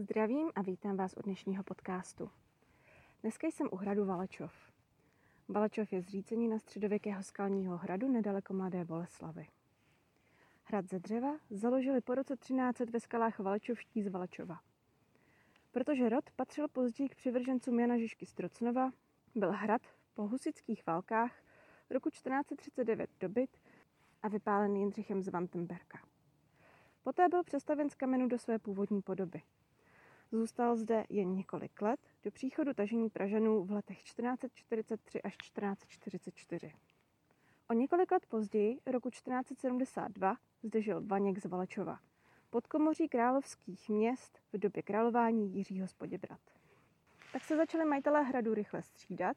Zdravím a vítám vás u dnešního podcastu. Dneska jsem u hradu Valečov. Valečov je zřícení na středověkého skalního hradu nedaleko Mladé Boleslavy. Hrad ze dřeva založili po roce 1300 ve skalách Valečovští z Valečova. Protože rod patřil později k přivržencům Jana Žižky z Trocnova, byl hrad po husických válkách roku 1439 dobyt a vypálen Jindřichem z Vantenberka. Poté byl přestaven z kamenu do své původní podoby. Zůstal zde jen několik let do příchodu tažení Pražanů v letech 1443 až 1444. O několik let později, roku 1472, zde žil Vaněk z Valečova, podkomoří královských měst v době králování Jiřího z Poděbrat. Tak se začaly majitelé hradu rychle střídat,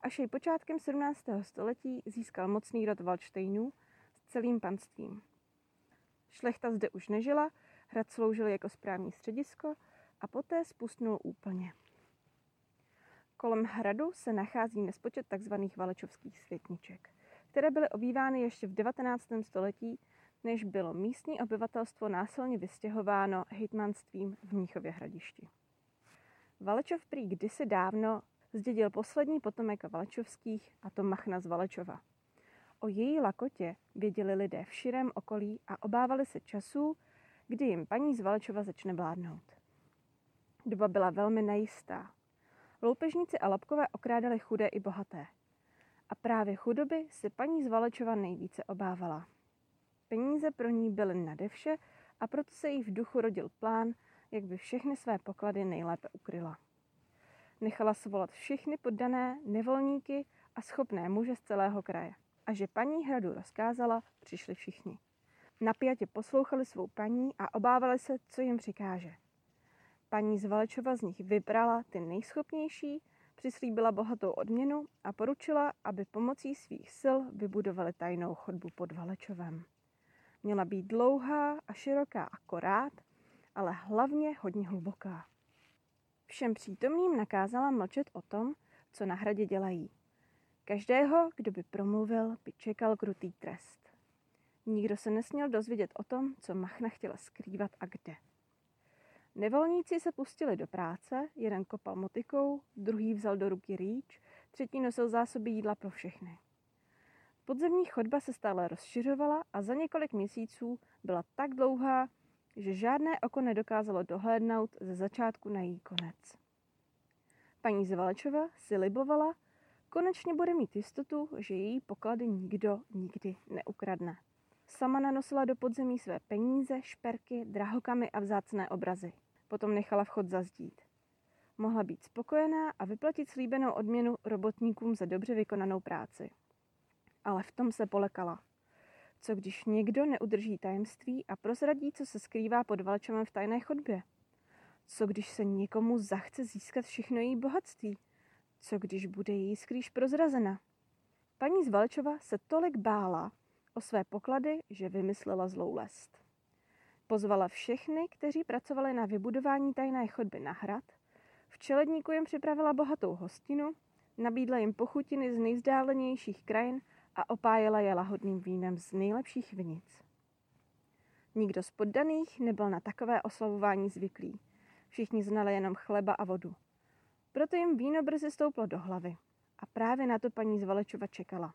až jej počátkem 17. století získal mocný rod Valštejnů s celým panstvím. Šlechta zde už nežila, hrad sloužil jako správní středisko a poté spustnul úplně. Kolem hradu se nachází nespočet tzv. valečovských světniček, které byly obývány ještě v 19. století, než bylo místní obyvatelstvo násilně vystěhováno hejtmanstvím v Mnichově hradišti. Valečov prý kdysi dávno zdědil poslední potomek Valečovských, a to Machna z Valečova. O její lakotě věděli lidé v širém okolí a obávali se časů, kdy jim paní z Valečova začne vládnout. Doba byla velmi nejistá. Loupežníci a lapkové okrádali chudé i bohaté. A právě chudoby si paní z Valečova nejvíce obávala. Peníze pro ní byly nade vše a proto se jí v duchu rodil plán, jak by všechny své poklady nejlépe ukryla. Nechala svolat všechny poddané, nevolníky a schopné muže z celého kraje. A že paní hradu rozkázala, přišli všichni. Napjatě poslouchali svou paní a obávali se, co jim přikáže. Paní z Valečova z nich vybrala ty nejschopnější, přislíbila bohatou odměnu a poručila, aby pomocí svých sil vybudovali tajnou chodbu pod Valečovem. Měla být dlouhá a široká akorát, ale hlavně hodně hluboká. Všem přítomným nakázala mlčet o tom, co na hradě dělají. Každého, kdo by promluvil, by čekal krutý trest. Nikdo se nesměl dozvědět o tom, co Machna chtěla skrývat a kde. Nevolníci se pustili do práce, jeden kopal motikou, druhý vzal do ruky rýč, třetí nosil zásoby jídla pro všechny. Podzemní chodba se stále rozšiřovala a za několik měsíců byla tak dlouhá, že žádné oko nedokázalo dohlédnout ze začátku na její konec. Paní Zvalečova si libovala, konečně bude mít jistotu, že její poklady nikdo nikdy neukradne. Sama nanosila do podzemí své peníze, šperky, drahokamy a vzácné obrazy. Potom nechala vchod zazdít. Mohla být spokojená a vyplatit slíbenou odměnu robotníkům za dobře vykonanou práci. Ale v tom se polekala. Co když někdo neudrží tajemství a prozradí, co se skrývá pod Valčovem v tajné chodbě? Co když se někomu zachce získat všechno její bohatství? Co když bude její skrýž prozrazena? Paní z Valčova se tolik bála o své poklady, že vymyslela zlou lest. Pozvala všechny, kteří pracovali na vybudování tajné chodby na hrad, v čeledníku jim připravila bohatou hostinu, nabídla jim pochutiny z nejzdálenějších krajin a opájela je lahodným vínem z nejlepších vinic. Nikdo z poddaných nebyl na takové oslavování zvyklý. Všichni znali jenom chleba a vodu. Proto jim víno brzy stouplo do hlavy. A právě na to paní Zvalečova čekala.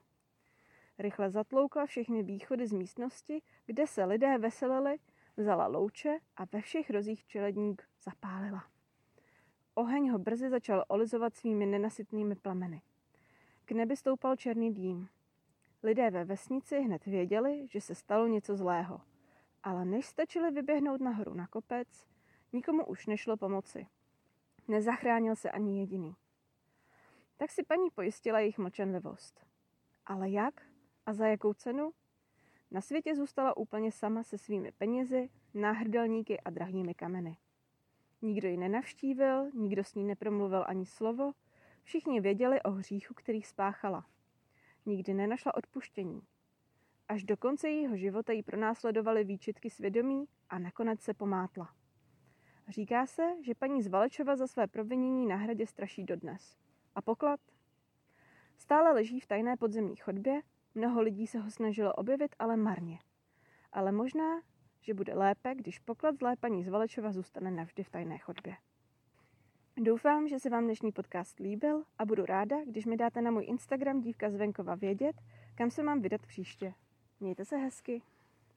Rychle zatloukla všechny východy z místnosti, kde se lidé veselili, vzala louče a ve všech rozích čeledník zapálila. Oheň ho brzy začal olizovat svými nenasytnými plameny. K nebi stoupal černý dým. Lidé ve vesnici hned věděli, že se stalo něco zlého. Ale než stačili vyběhnout nahoru na kopec, nikomu už nešlo pomoci. Nezachránil se ani jediný. Tak si paní pojistila jejich mlčenlivost. Ale jak a za jakou cenu? Na světě zůstala úplně sama se svými penězi, náhrdelníky a drahými kameny. Nikdo ji nenavštívil, nikdo s ní nepromluvil ani slovo, všichni věděli o hříchu, který spáchala. Nikdy nenašla odpuštění. Až do konce jejího života jí pronásledovaly výčitky svědomí a nakonec se pomátla. Říká se, že paní Zvalečova za své provinění na hradě straší dodnes. A poklad? Stále leží v tajné podzemní chodbě, mnoho lidí se ho snažilo objevit, ale marně. Ale možná, že bude lépe, když poklad zlépaní z Valečova zůstane navždy v tajné chodbě. Doufám, že se vám dnešní podcast líbil a budu ráda, když mi dáte na můj Instagram dívka z venkova vědět, kam se mám vydat příště. Mějte se hezky.